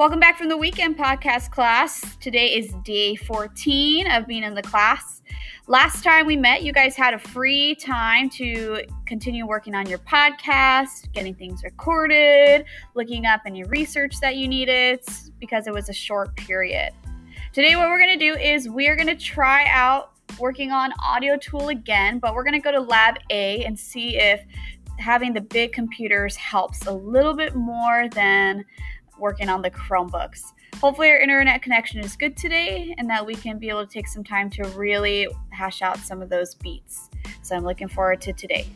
Welcome back from the weekend podcast class. Today is day 14 of being in the class. Last time we met, you guys had a free time to continue working on your podcast, getting things recorded, looking up any research that you needed because it was a short period. Today, what we're going to do is we are going to try out working on Audiotool again, but we're going to go to lab A and see if having the big computers helps a little bit more than working on the Chromebooks. Hopefully, our internet connection is good today and that we can be able to take some time to really hash out some of those beats. So, I'm looking forward to today.